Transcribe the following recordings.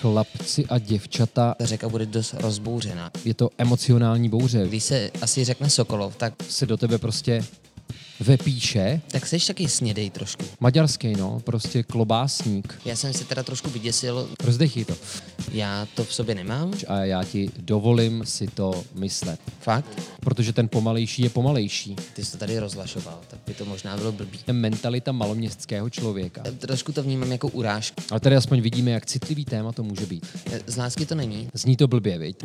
Chlapci a děvčata, Ta řeka bude dost rozbouřená. je to emocionální bouře. Když se asi řekne Sokolov, tak, Se do tebe prostě vepíše. tak seš taky snědej trošku. Maďarský, no, prostě klobásník. Já jsem se teda trošku vyděsil, Rozdechy to. já to v sobě nemám. A já ti dovolím si to myslet. Fakt? Protože ten pomalejší je pomalejší. Ty jsi to tady rozlašoval, tak by to možná bylo blbý. Mentalita maloměstského člověka. Trošku to vnímám jako urážku. Ale tady aspoň vidíme, jak citlivý téma to může být. Z lásky to není. Zní to blbě, viď?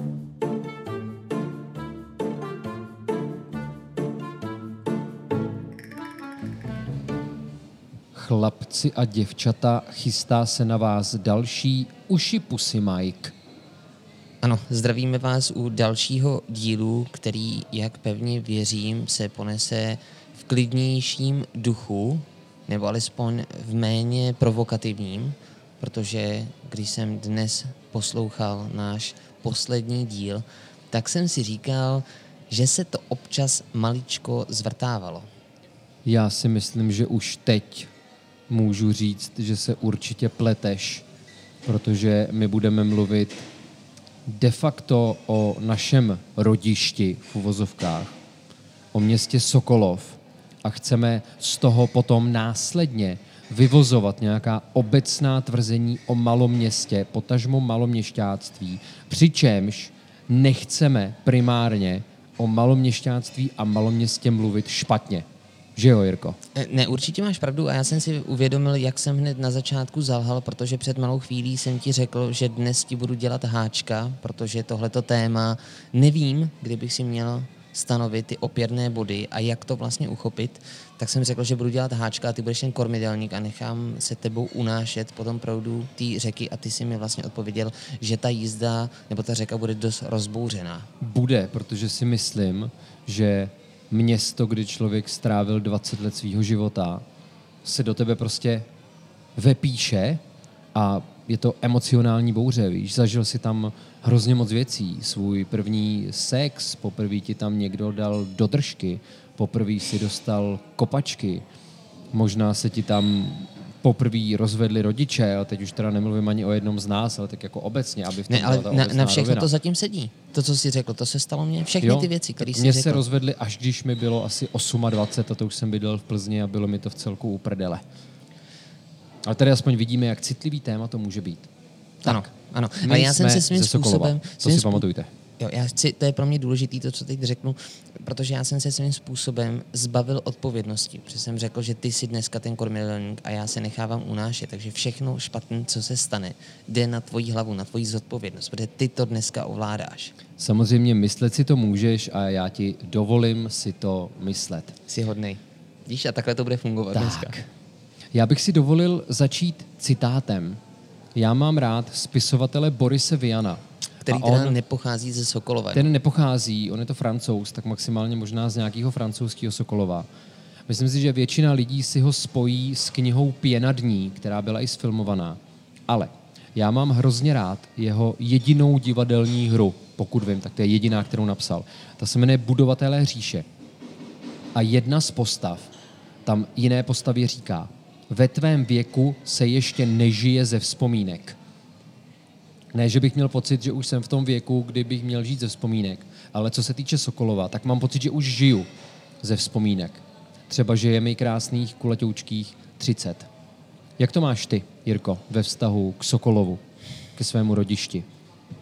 Chlapci a děvčata, chystá se na vás další Uši Pusy Mike. Ano, zdravíme vás u dalšího dílu, který, jak pevně věřím, se ponese v klidnějším duchu, nebo alespoň v méně provokativním, protože když jsem dnes poslouchal náš poslední díl, tak jsem si říkal, že se to občas maličko zvrtávalo. Já si myslím, že už teď můžu říct, že se určitě pleteš, protože my budeme mluvit de facto o našem rodišti v uvozovkách, o městě Sokolov a chceme z toho potom následně vyvozovat nějaká obecná tvrzení o maloměstě, potažmo maloměšťáctví, přičemž nechceme primárně o maloměšťáctví a maloměstě mluvit špatně. Že jo, Jirko? E, Ne, určitě máš pravdu a já jsem si uvědomil, jak jsem hned na začátku zalhal, protože před malou chvílí jsem ti řekl, že dnes ti budu dělat háčka, protože tohleto téma nevím, kdybych si měl stanovit ty opěrné body a jak to vlastně uchopit, tak jsem řekl, že budu dělat háčka a ty budeš ten kormidelník a nechám se tebou unášet po tom proudu té řeky a ty si mi vlastně odpověděl, že ta jízda nebo ta řeka bude dost rozbouřená. Bude, protože si myslím, že město, kdy člověk strávil 20 let svého života, se do tebe prostě vepíše a je to emocionální bouře, víš, zažil si tam hrozně moc věcí, svůj první sex, poprvé ti tam někdo dal do držky, poprvé si dostal kopačky, možná se ti tam poprvé rozvedli rodiče, a teď už teda nemluvím ani o jednom z nás, ale tak jako obecně, aby v tom Ne, ale byla ta na, na všechno rovina. to zatím sedí. To, co jsi řekl, to se stalo mně. Všechny Jo, ty věci, které jsi Mně řekl. se rozvedli, až když mi bylo asi 28 a to už jsem bydlel v Plzni a bylo mi to v celku uprdele. Ale tady aspoň vidíme, jak citlivý téma to může být. Ano, ano. My Ale já jsem se svým způsobem... To si pamatujte. Jo, já chci, to je pro mě důležité, to, co teď řeknu, protože já jsem se svým způsobem zbavil odpovědnosti. Protože jsem řekl, že ty jsi dneska ten kormidelník a já se nechávám unášet. Takže všechno špatné, co se stane, jde na tvoji hlavu, na tvoji zodpovědnost, protože ty to dneska ovládáš. Samozřejmě myslet si to můžeš a já ti dovolím si to myslet. Jsi hodnej. Víš, a takhle to bude fungovat dneska. Tak. Já bych si dovolil začít citátem. Já mám rád spisovatele Borise Viana. Který a teda nepochází ze Sokolova. Ten nepochází, on je to francouz, tak maximálně možná z nějakého francouzského Sokolova. Myslím si, že většina lidí si ho spojí s knihou Pěna dní, která byla i sfilmovaná. Ale já mám hrozně rád jeho jedinou divadelní hru, pokud vím, tak to je jediná, kterou napsal. Ta se jmenuje Budovatelé říše. A jedna z postav, tam jiné postavě říká, ve tvém věku se ještě nežije ze vzpomínek. Ne, že bych měl pocit, že už jsem v tom věku, kdy bych měl žít ze vzpomínek, ale co se týče Sokolova, tak mám pocit, že už žiju ze vzpomínek. Třeba, že je mi krásných kulatoučkých 30. Jak to máš ty, Jirko, ve vztahu k Sokolovu, ke svému rodišti?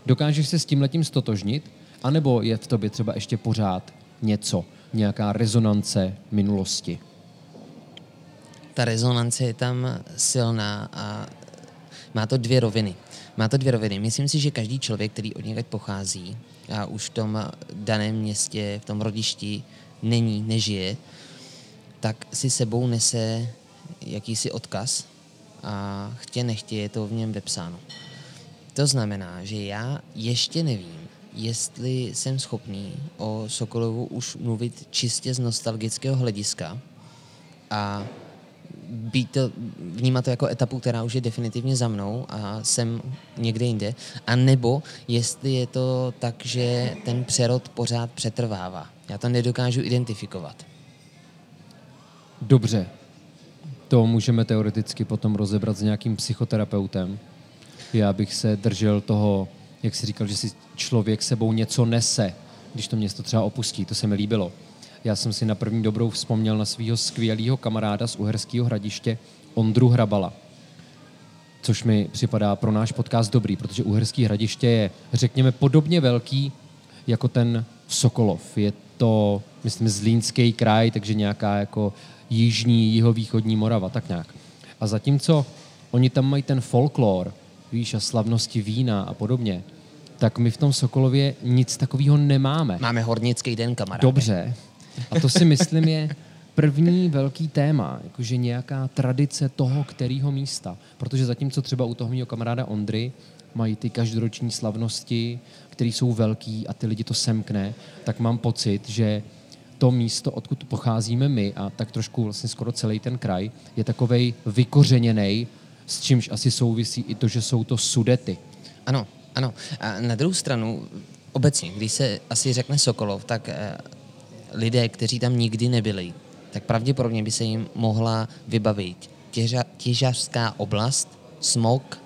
Dokážeš se s tím letím stotožnit? A nebo je v tobě třeba ještě pořád něco, nějaká rezonance minulosti? ta rezonance je tam silná a má to dvě roviny. Má to dvě roviny. Myslím si, že každý člověk, který od někde pochází a už v tom daném městě, v tom rodišti není, nežije, tak si sebou nese jakýsi odkaz a chtě nechtě je to v něm vepsáno. To znamená, že já ještě nevím, jestli jsem schopný o Sokolovu už mluvit čistě z nostalgického hlediska a být to, vnímat to jako etapu, která už je definitivně za mnou a jsem někde jinde, a nebo jestli je to tak, že ten přerod pořád přetrvává. Já to nedokážu identifikovat. Dobře, to můžeme teoreticky potom rozebrat s nějakým psychoterapeutem. Já bych se držel toho, jak jsi říkal, že si člověk sebou něco nese, když to město třeba opustí. To se mi líbilo. Já jsem si na první dobrou vzpomněl na svého skvělého kamaráda z Uherského hradiště, Ondru Hrabala. Což mi připadá pro náš podcast dobrý, protože Uherský hradiště je, řekněme, podobně velký jako ten Sokolov. Je to, myslím, Zlínský kraj, takže nějaká jako jižní, jihovýchodní Morava, tak nějak. A zatímco oni tam mají ten folklor, víš, a slavnosti vína a podobně, tak my v tom Sokolově nic takového nemáme. Máme hornický den, kamaráde. Dobře. A to si myslím je první velký téma, jakože nějaká tradice toho, kterého místa. Protože zatímco třeba u toho mého kamaráda Ondry mají ty každoroční slavnosti, které jsou velký a ty lidi to semkne, tak mám pocit, že to místo, odkud pocházíme my a tak trošku vlastně skoro celý ten kraj, je takovej vykořeněný, s čímž asi souvisí i to, že jsou to sudety. Ano, ano. A na druhou stranu, obecně, když se asi řekne Sokolov, tak eh, lidé, kteří tam nikdy nebyli, tak pravděpodobně by se jim mohla vybavit těža, těžařská oblast, smog,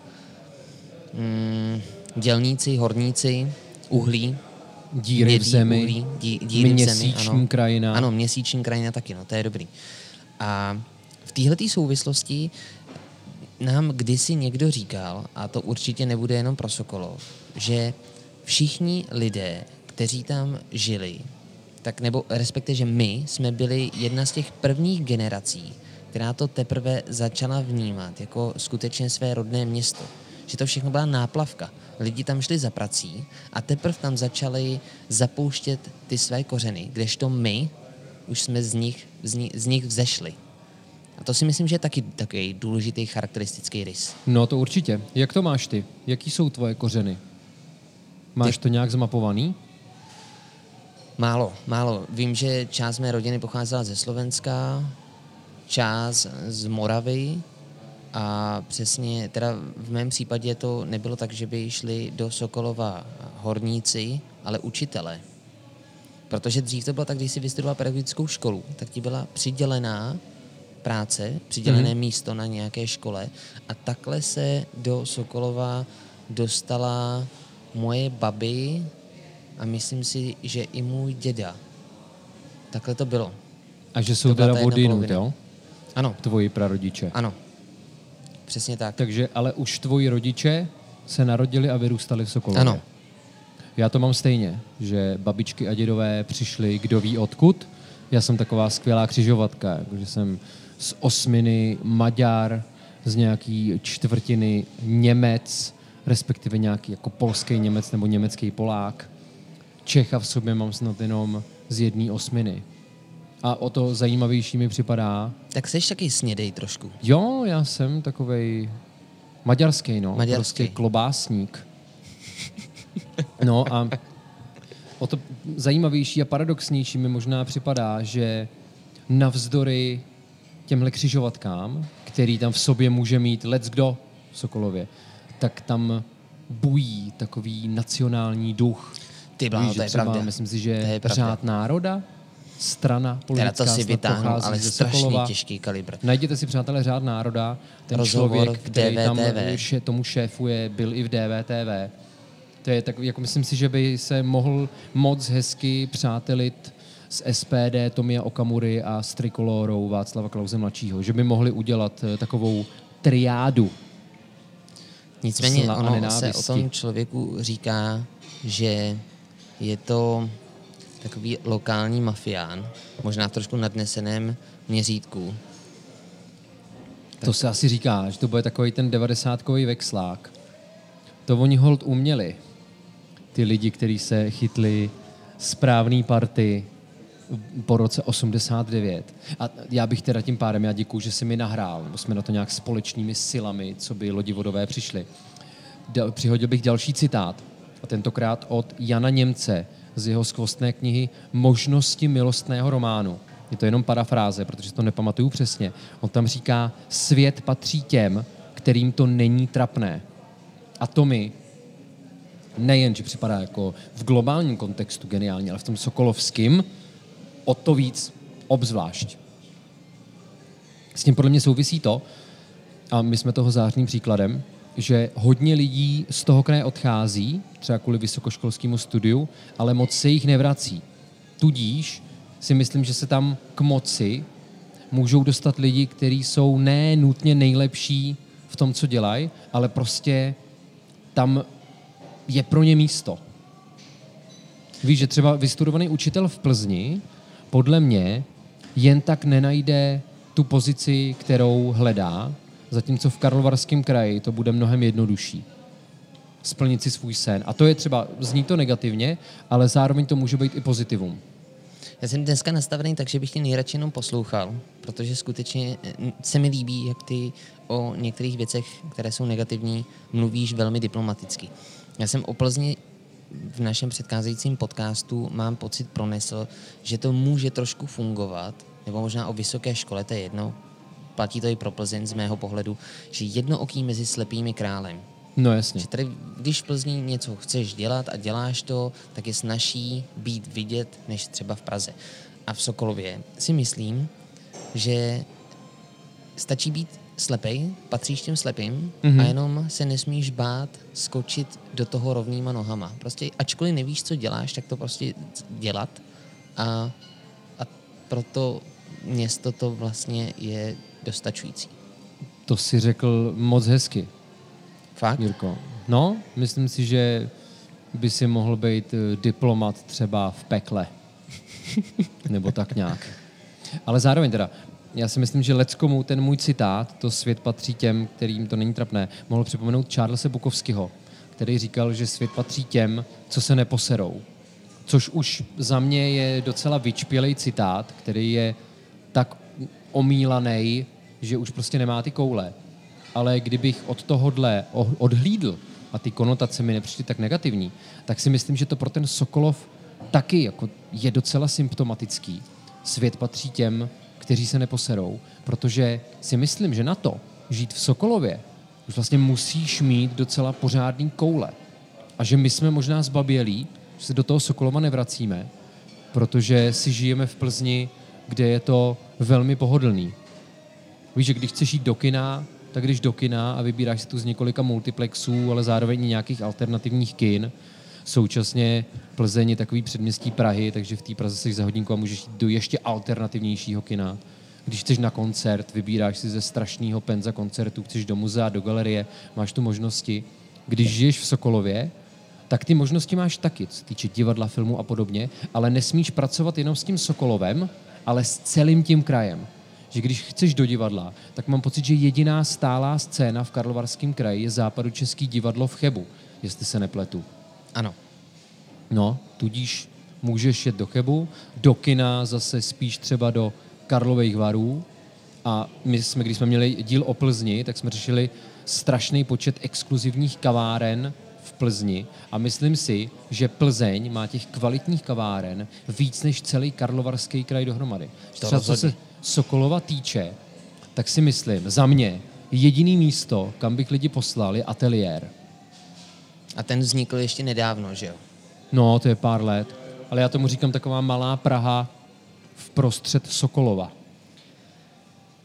mm, dělníci, horníci, uhlí, Díry v hnědý zemi, uhlí, dí, díry v zemi, měsíční ano. krajina. Ano, měsíční krajina taky, no, to je dobrý. A v této souvislosti nám kdysi někdo říkal, a to určitě nebude jenom pro Sokolov, že všichni lidé, kteří tam žili, tak nebo respektive, že my jsme byli jedna z těch prvních generací, která to teprve začala vnímat jako skutečně své rodné město. Že to všechno byla náplavka. Lidi tam šli za prací a teprve tam začali zapouštět ty své kořeny, kdežto my už jsme z nich, z nich, z nich vzešli. A to si myslím, že je taky takový důležitý charakteristický rys. No to určitě. Jak to máš ty? Jaký jsou tvoje kořeny? Máš to nějak zmapovaný? Málo, málo. Vím, že část mé rodiny pocházela ze Slovenska, část z Moravy a přesně, teda v mém případě to nebylo tak, že by šli do Sokolova horníci, ale učitelé. Protože dřív to bylo tak, když si vystudoval pedagogickou školu, tak ti byla přidělená práce, přidělené mm-hmm. místo na nějaké škole a takhle se do Sokolova dostala moje babi a myslím si, že i můj děda. Takhle to bylo. A že jsou To teda polovina. jo? Ano, Tvoji prarodiče. ano. Přesně tak. Takže, ale už tvoji rodiče se narodili a vyrůstali v Sokolově. Ano. Já to mám stejně, že babičky a dědové přišli kdo ví odkud. Já jsem taková skvělá křižovatka, že jsem z osminy Maďar, z nějaký čtvrtiny Němec, respektive nějaký jako polský Němec nebo německý Polák. Čecha v sobě mám snad jenom z jedné osminy. A o to zajímavější mi připadá, Tak seš taky snědej trošku. Jo, já jsem takovej maďarský, no. Maďarský. Prostě klobásník. No a o to zajímavější a paradoxnější mi možná připadá, že navzdory těmhle křižovatkám, který tam v sobě může mít let's kdo v Sokolově, tak tam bují takový nacionální duch. Ty bláho, Víš, to je třeba, pravda. Myslím si, že řád národa, strana Teda politická to si vytáhnu, ale strašně Sokolova. těžký kalibr. Najděte si, přátelé, řád národa. Ten Rozhovor člověk, který tam DVTV. še, tomu šéfuje, byl i v DVTV. To je tak, jako myslím si, že by se mohl moc hezky přátelit s SPD Tomia Okamury a s Trikolorou Václava Klauze mladšího. Že by mohli udělat eh, takovou triádu. Nicméně ono se o tom člověku říká, že je to takový lokální mafián, možná v trošku nadneseném měřítku. To se asi říká, že to bude takový ten devadesátkový vexlák. To oni hold uměli. Ty lidi, kteří se chytli správný party po roce 89. A já bych teda tím pádem, já děkuju, že jsi mi nahrál, nebo jsme na to nějak společnými silami, co by lodivodové přišli. Dal- Přihodil bych další citát, a tentokrát od Jana Němce z jeho skvostné knihy Možnosti milostného románu. Je to jenom parafráze, protože to nepamatuju přesně. On tam říká, svět patří těm, kterým to není trapné. A to mi nejen, že připadá jako v globálním kontextu geniálně, ale v tom sokolovském o to víc obzvlášť. S tím podle mě souvisí to, a my jsme toho zářným příkladem, že hodně lidí z toho kraje odchází, třeba kvůli vysokoškolskému studiu, ale moc se jich nevrací. Tudíž si myslím, že se tam k moci můžou dostat lidi, kteří jsou ne nutně nejlepší v tom, co dělají, ale prostě tam je pro ně místo. Víš, že třeba vystudovaný učitel v Plzni podle mě jen tak nenajde tu pozici, kterou hledá, zatímco v Karlovarském kraji to bude mnohem jednodušší splnit si svůj sen. A to je třeba, zní to negativně, ale zároveň to může být i pozitivum. Já jsem dneska nastavený tak, že bych tě nejradši jenom poslouchal, protože skutečně eh, se mi líbí, jak ty o některých věcech, které jsou negativní, mluvíš velmi diplomaticky. Já jsem o Plzni v našem předcházejícím podcastu mám pocit pronesl, že to může trošku fungovat, nebo možná o vysoké škole, to je jedno, platí to i pro Plzeň z mého pohledu, že jedno oký mezi slepými králem. No jasně. Že tady, když v Plzni něco chceš dělat a děláš to, tak je snaží být vidět, než třeba v Praze. A v Sokolově si myslím, že stačí být slepej, patříš těm slepým mm-hmm. a jenom se nesmíš bát skočit do toho rovnýma nohama. Prostě ačkoliv nevíš, co děláš, tak to prostě dělat a, a proto město to vlastně je dostačující. To si řekl moc hezky. Fakt? Jirko. No, myslím si, že by si mohl být eh, diplomat třeba v pekle. Nebo tak nějak. Ale zároveň teda, já si myslím, že leckomu ten můj citát, to svět patří těm, kterým to není trapné, mohl připomenout Charlesa Bukovského, který říkal, že svět patří těm, co se neposerou. Což už za mě je docela vyčpělej citát, který je tak omílaný, že už prostě nemá ty koule. Ale kdybych od tohohle odhlídl a ty konotace mi nepřišly tak negativní, tak si myslím, že to pro ten Sokolov taky jako je docela symptomatický. Svět patří těm, kteří se neposerou, protože si myslím, že na to žít v Sokolově už vlastně musíš mít docela pořádný koule. A že my jsme možná zbabělí, že se do toho Sokolova nevracíme, protože si žijeme v Plzni, kde je to velmi pohodlný. Víš, že když chceš jít do kina, tak když do kina a vybíráš si tu z několika multiplexů, ale zároveň i nějakých alternativních kin, Současně Plzeň je takový předměstí Prahy, takže v té Praze jsi za hodinku a můžeš jít do ještě alternativnějšího kina. Když chceš na koncert, vybíráš si ze strašného penza koncertu, chceš do muzea, do galerie, máš tu možnosti. Když žiješ v Sokolově, tak ty možnosti máš taky, co týče divadla, filmu a podobně, ale nesmíš pracovat jenom s tím Sokolovem, ale s celým tím krajem. Že když chceš do divadla, tak mám pocit, že jediná stálá scéna v Karlovarském kraji je západu Český divadlo v Chebu, jestli se nepletu. Ano. No, tudíž můžeš jet do Chebu, do kina zase spíš třeba do Karlových varů a my jsme, když jsme měli díl o Plzni, tak jsme řešili strašný počet exkluzivních kaváren v Plzni a myslím si, že Plzeň má těch kvalitních kaváren víc než celý Karlovarský kraj dohromady. To třeba co se Sokolova týče, tak si myslím, za mě, jediný místo, kam bych lidi poslal, je ateliér. A ten vznikl ještě nedávno, že jo? No, to je pár let. Ale já tomu říkám taková malá Praha v prostřed Sokolova.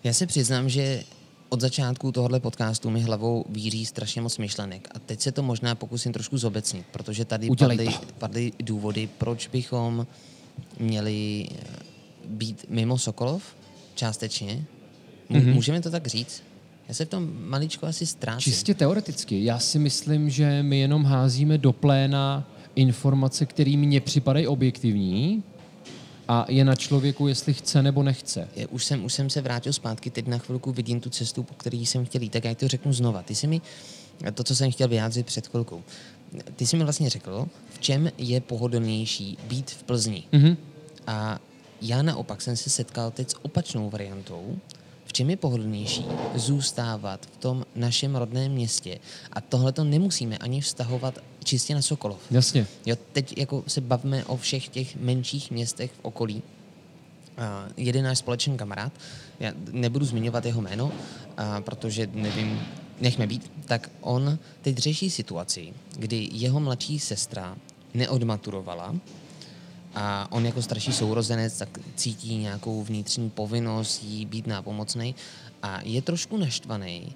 Já se přiznám, že od začátku tohohle podcastu mi hlavou víří strašně moc myšlenek. A teď se to možná pokusím trošku zobecnit, protože tady padly, padly důvody, proč bychom měli eh, být mimo Sokolov částečně. Mm-hmm. Můžeme to tak říct? Já se v tom maličko asi ztrácím. Čistě teoreticky. Já si myslím, že my jenom házíme do pléna informace, které mně připadají objektivní a je na člověku, jestli chce nebo nechce. Je, už, jsem, už jsem se vrátil zpátky, teď na chvilku vidím tu cestu, po které jsem chtěl jít, tak já to řeknu znova. Ty jsi mi, to, co jsem chtěl vyjádřit před chvilkou, ty jsi mi vlastně řekl, v čem je pohodlnější být v Plzni. Mm-hmm. A já naopak jsem se setkal teď s opačnou variantou, v čem je pohodlnější zůstávat v tom našem rodném městě. A tohle to nemusíme ani vztahovat čistě na Sokolov. Jasně. Jo, teď jako se bavíme o všech těch menších městech v okolí. Uh, jeden náš společný kamarád, já nebudu zmiňovat jeho jméno, uh, protože nevím, nechme být, tak on teď řeší situaci, kdy jeho mladší sestra neodmaturovala a on jako starší sourozenec tak cítí nějakou vnitřní povinnost jí být nápomocný a je trošku naštvaný,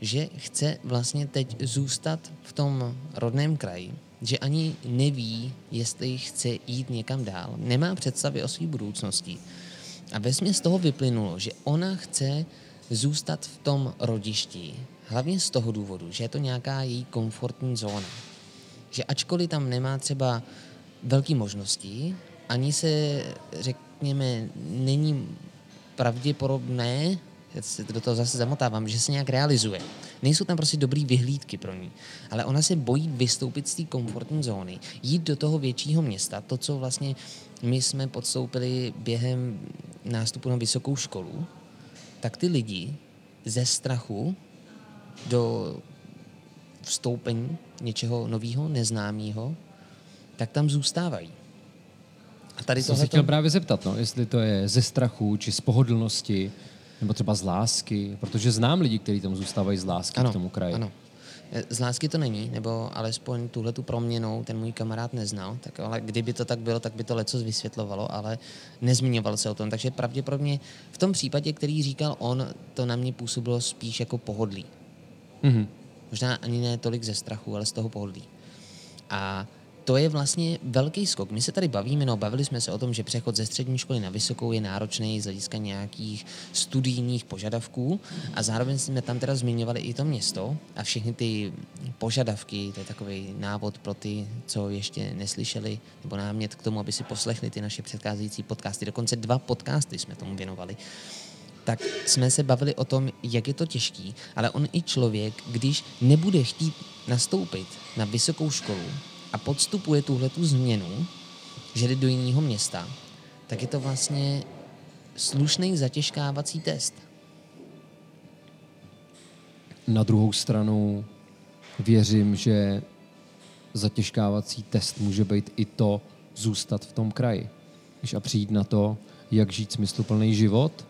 že chce vlastně teď zůstat v tom rodném kraji, že ani neví, jestli chce jít někam dál, nemá představy o své budoucnosti. A ve z toho vyplynulo, že ona chce zůstat v tom rodišti, hlavně z toho důvodu, že je to nějaká její komfortní zóna. Že ačkoliv tam nemá třeba velké možnosti, ani se, řekněme, není pravděpodobné, já se do toho zase zamotávám, že se nějak realizuje. Nejsou tam prostě dobrý vyhlídky pro ní, ale ona se bojí vystoupit z té komfortní zóny, jít do toho většího města, to, co vlastně my jsme podstoupili během nástupu na vysokou školu, tak ty lidi ze strachu do vstoupení něčeho nového, neznámého, tak tam zůstávají. A tady to se chtěl právě zeptat, no, jestli to je ze strachu, či z pohodlnosti, nebo třeba z lásky, protože znám lidi, kteří tam zůstávají z lásky ano, k tomu kraji. Ano. E, z lásky to není, nebo alespoň tuhle tu proměnou ten můj kamarád neznal, tak ale kdyby to tak bylo, tak by to leco vysvětlovalo, ale nezmiňoval se o tom. Takže pravděpodobně v tom případě, který říkal on, to na mě působilo spíš jako pohodlí. Mm-hmm. Možná ani ne tolik ze strachu, ale z toho pohodlí. A to je vlastně velký skok. My se tady bavíme, no bavili jsme se o tom, že přechod ze střední školy na vysokou je náročný z hlediska nějakých studijních požadavků a zároveň jsme tam teda zmiňovali i to město a všechny ty požadavky, to je takový návod pro ty, co ještě neslyšeli, nebo námět k tomu, aby si poslechli ty naše předcházející podcasty. Dokonce dva podcasty jsme tomu věnovali tak jsme se bavili o tom, jak je to těžký, ale on i člověk, když nebude chtít nastoupit na vysokou školu, a podstupuje tuhle tu změnu, že jde do jiného města, tak je to vlastně slušný zatěžkávací test. Na druhou stranu věřím, že zatěžkávací test může být i to zůstat v tom kraji. Když a přijít na to, jak žít smysluplný život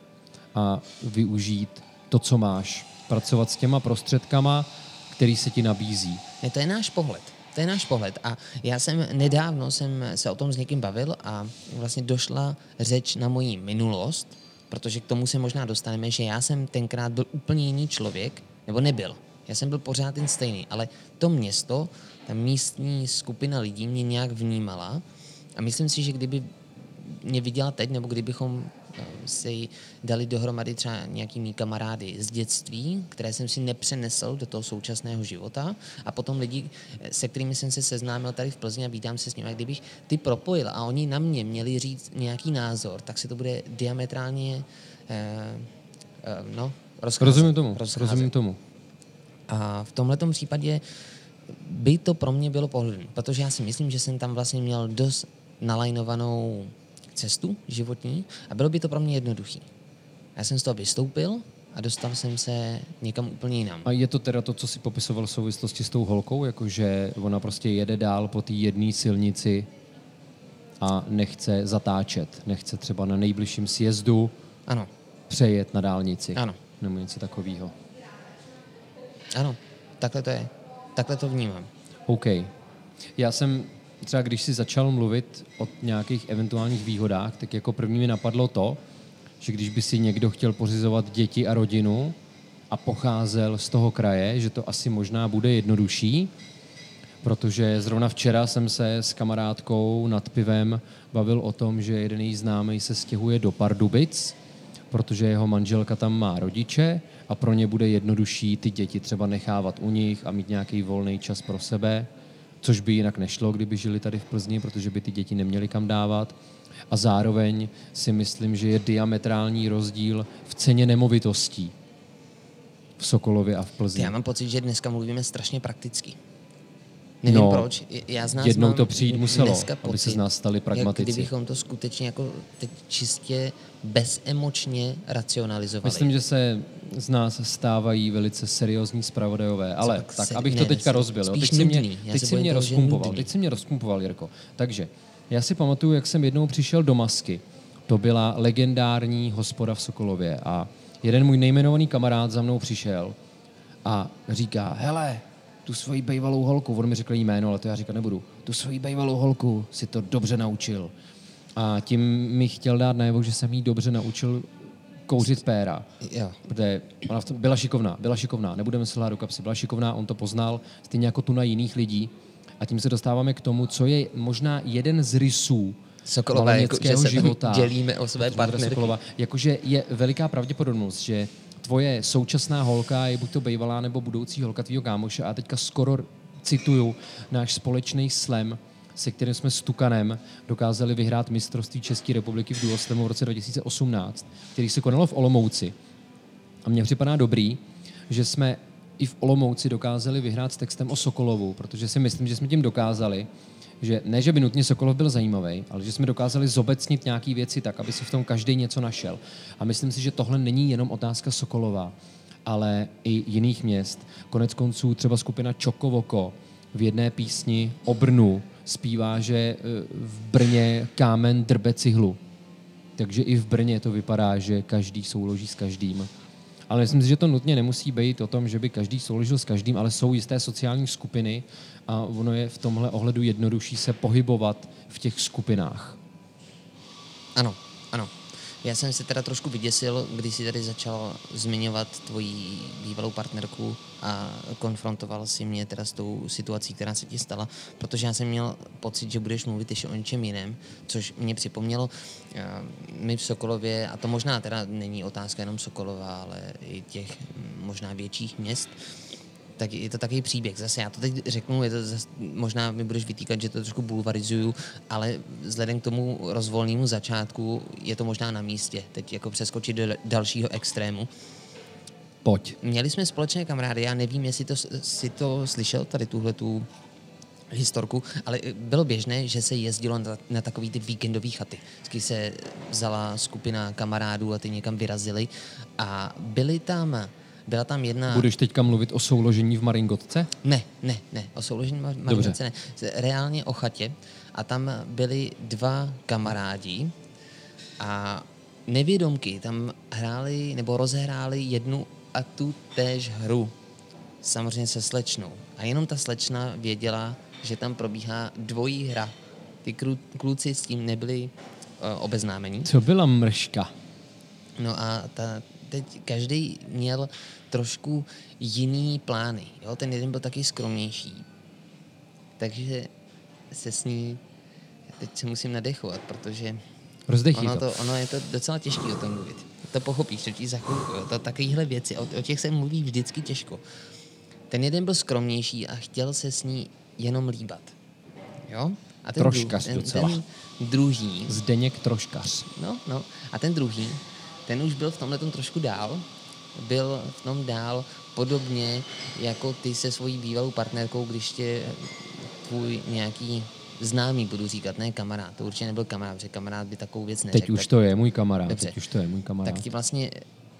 a využít to, co máš. Pracovat s těma prostředkama, který se ti nabízí. Je to je náš pohled. To je náš pohled. A já jsem nedávno jsem se o tom s někým bavil a vlastně došla řeč na moji minulost, protože k tomu se možná dostaneme, že já jsem tenkrát byl úplně jiný člověk, nebo nebyl. Já jsem byl pořád ten stejný, ale to město, ta místní skupina lidí mě nějak vnímala a myslím si, že kdyby mě viděla teď, nebo kdybychom si dali dohromady třeba nějaký mý kamarády z dětství, které jsem si nepřenesl do toho současného života a potom lidi, se kterými jsem se seznámil tady v Plzni a vídám se s nimi. A kdybych ty propojil a oni na mě měli říct nějaký názor, tak si to bude diametrálně eh, eh, no, rozcházet. Rozumím tomu, rozcházet. rozumím tomu. A v tomhle případě by to pro mě bylo pohodlné, protože já si myslím, že jsem tam vlastně měl dost nalajnovanou cestu životní a bylo by to pro mě jednoduchý. Já jsem z toho vystoupil a dostal jsem se někam úplně jinam. A je to teda to, co si popisoval v souvislosti s tou holkou, jakože ona prostě jede dál po té jedné silnici a nechce zatáčet, nechce třeba na nejbližším sjezdu ano. přejet na dálnici. Ano. Nebo něco takového. Ano, takhle to je. Takhle to vnímám. OK. Já jsem třeba když si začal mluvit o nějakých eventuálních výhodách, tak jako první mi napadlo to, že když by si někdo chtěl pořizovat děti a rodinu a pocházel z toho kraje, že to asi možná bude jednodušší, protože zrovna včera jsem se s kamarádkou nad pivem bavil o tom, že jeden její známý se stěhuje do Pardubic, protože jeho manželka tam má rodiče a pro ně bude jednodušší ty děti třeba nechávat u nich a mít nějaký volný čas pro sebe což by jinak nešlo, kdyby žili tady v Plzni, protože by ty děti neměly kam dávat. A zároveň si myslím, že je diametrální rozdíl v ceně nemovitostí v Sokolově a v Plzni. Já mám pocit, že dneska mluvíme strašně prakticky. Nevím no, proč. Já z nás jednou to přijít muselo, pocit, aby se z nás stali pragmatici. Jak kdybychom to skutečně jako teď čistě bezemočně racionalizovali. Myslím, že se z nás stávají velice seriózní zpravodajové, ale tak, tak abych ne, to teďka rozbil. Teď si mě, teď si mě rozpumpoval, teď si mě rozpumpoval, Jirko. Takže, já si pamatuju, jak jsem jednou přišel do Masky. To byla legendární hospoda v Sokolově a jeden můj nejmenovaný kamarád za mnou přišel a říká, hele, tu svoji bejvalou holku, on mi řekl jméno, ale to já říkat nebudu, tu svoji bejvalou holku si to dobře naučil. A tím mi chtěl dát najevo, že jsem jí dobře naučil kouřit péra. Jo. Protože ona v tom byla šikovná, byla šikovná, nebudeme se do kapsy, byla šikovná, on to poznal, stejně jako tu na jiných lidí. A tím se dostáváme k tomu, co je možná jeden z rysů Sokolové, jako, že se života. dělíme o své partnerky. Sokolova, jakože je veliká pravděpodobnost, že tvoje současná holka je buď to bývalá nebo budoucí holka tvýho kámoše a teďka skoro cituju náš společný slam, se kterým jsme s Tukanem dokázali vyhrát mistrovství České republiky v duoslemu v roce 2018, který se konalo v Olomouci. A mně připadá dobrý, že jsme i v Olomouci dokázali vyhrát s textem o Sokolovu, protože si myslím, že jsme tím dokázali, že ne, že by nutně Sokolov byl zajímavý, ale že jsme dokázali zobecnit nějaké věci tak, aby si v tom každý něco našel. A myslím si, že tohle není jenom otázka Sokolova, ale i jiných měst. Konec konců třeba skupina Čokovoko v jedné písni o Brnu zpívá, že e, v Brně kámen drbe cihlu. Takže i v Brně to vypadá, že každý souloží s každým. Ale myslím si, že to nutně nemusí být o tom, že by každý souložil s každým, ale jsou jisté sociální skupiny a ono je v tomhle ohledu jednodušší se pohybovat v těch skupinách. Ano, ano. Já jsem se teda trošku vyděsil, když si tady začal zmiňovat tvoji bývalou partnerku a konfrontoval si mě teda s tou situací, která se ti stala, protože já jsem měl pocit, že budeš mluvit ještě o něčem jiném, což mě připomnělo eh, my v Sokolově, a to možná teda není otázka jenom Sokolova, ale i těch možná větších měst, tak je to takový příběh. Zase já to teď řeknu, je to zase, možná mi budeš vytýkat, že to trošku bulvarizuju, ale vzhledem k tomu rozvolnému začátku je to možná na místě. Teď jako přeskočit do dalšího extrému. Pojď. Měli jsme společné kamarády, já nevím, jestli to, si to slyšel, tady tuhle tu historku, ale bylo běžné, že se jezdilo na, na takový ty víkendové chaty. Vždycky se vzala skupina kamarádů a ty někam vyrazili a byli tam byla tam jedna... Budeš teďka mluvit o souložení v Maringotce? Ne, ne, ne, o souložení v Maringotce ne. Reálně o chatě. A tam byli dva kamarádi a nevědomky tam hráli nebo rozehráli jednu a tu též hru. Samozřejmě se slečnou. A jenom ta slečna věděla, že tam probíhá dvojí hra. Ty kluci s tím nebyli uh, obeznámení. Co byla mrška? No a ta, teď každý měl trošku jiný plány. Jo? Ten jeden byl taky skromnější. Takže se s ní teď se musím nadechovat, protože ono, to. ono je to docela těžké o tom mluvit. To pochopíš, to ti za chvilku. To takovéhle věci, o, o těch se mluví vždycky těžko. Ten jeden byl skromnější a chtěl se s ní jenom líbat. Jo? A ten Troškař dru- ten, docela. Ten druhý... Zdeněk Troškař. No, no. A ten druhý, ten už byl v tomhle trošku dál byl v tom dál podobně jako ty se svojí bývalou partnerkou, když tě tvůj nějaký známý, budu říkat, ne kamarád. To určitě nebyl kamarád, protože kamarád by takovou věc neřekl. Teď už to je můj kamarád. Dobře. Teď už to je můj kamarád. Tak ti vlastně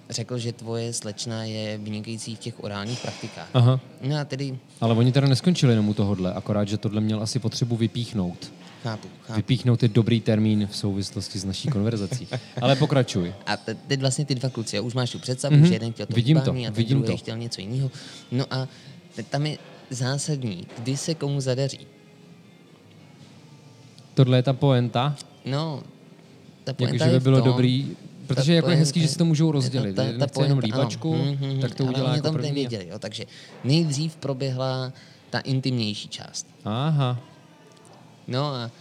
řekl, že tvoje slečna je vynikající v těch orálních praktikách. Aha. No a tedy... Ale oni teda neskončili jenom u tohohle, akorát, že tohle měl asi potřebu vypíchnout. Chápu, chápu. Vypíchnout je dobrý termín v souvislosti s naší konverzací. Ale pokračuj. A teď vlastně ty dva kluci, už máš tu představu, mm-hmm. že jeden chtěl to vidím to, a ten vidím druhý to. chtěl něco jiného. No a tam je zásadní, kdy se komu zadaří. Tohle je ta poenta? No, ta poenta jako, že by bylo tom, dobrý, protože jako je hezký, že si to můžou rozdělit. Ta, ta, ta poenta, jenom líbačku, ano. mm-hmm, tak to udělá jako tam první. Nevěděli, jo, takže nejdřív proběhla ta intimnější část. Aha. No a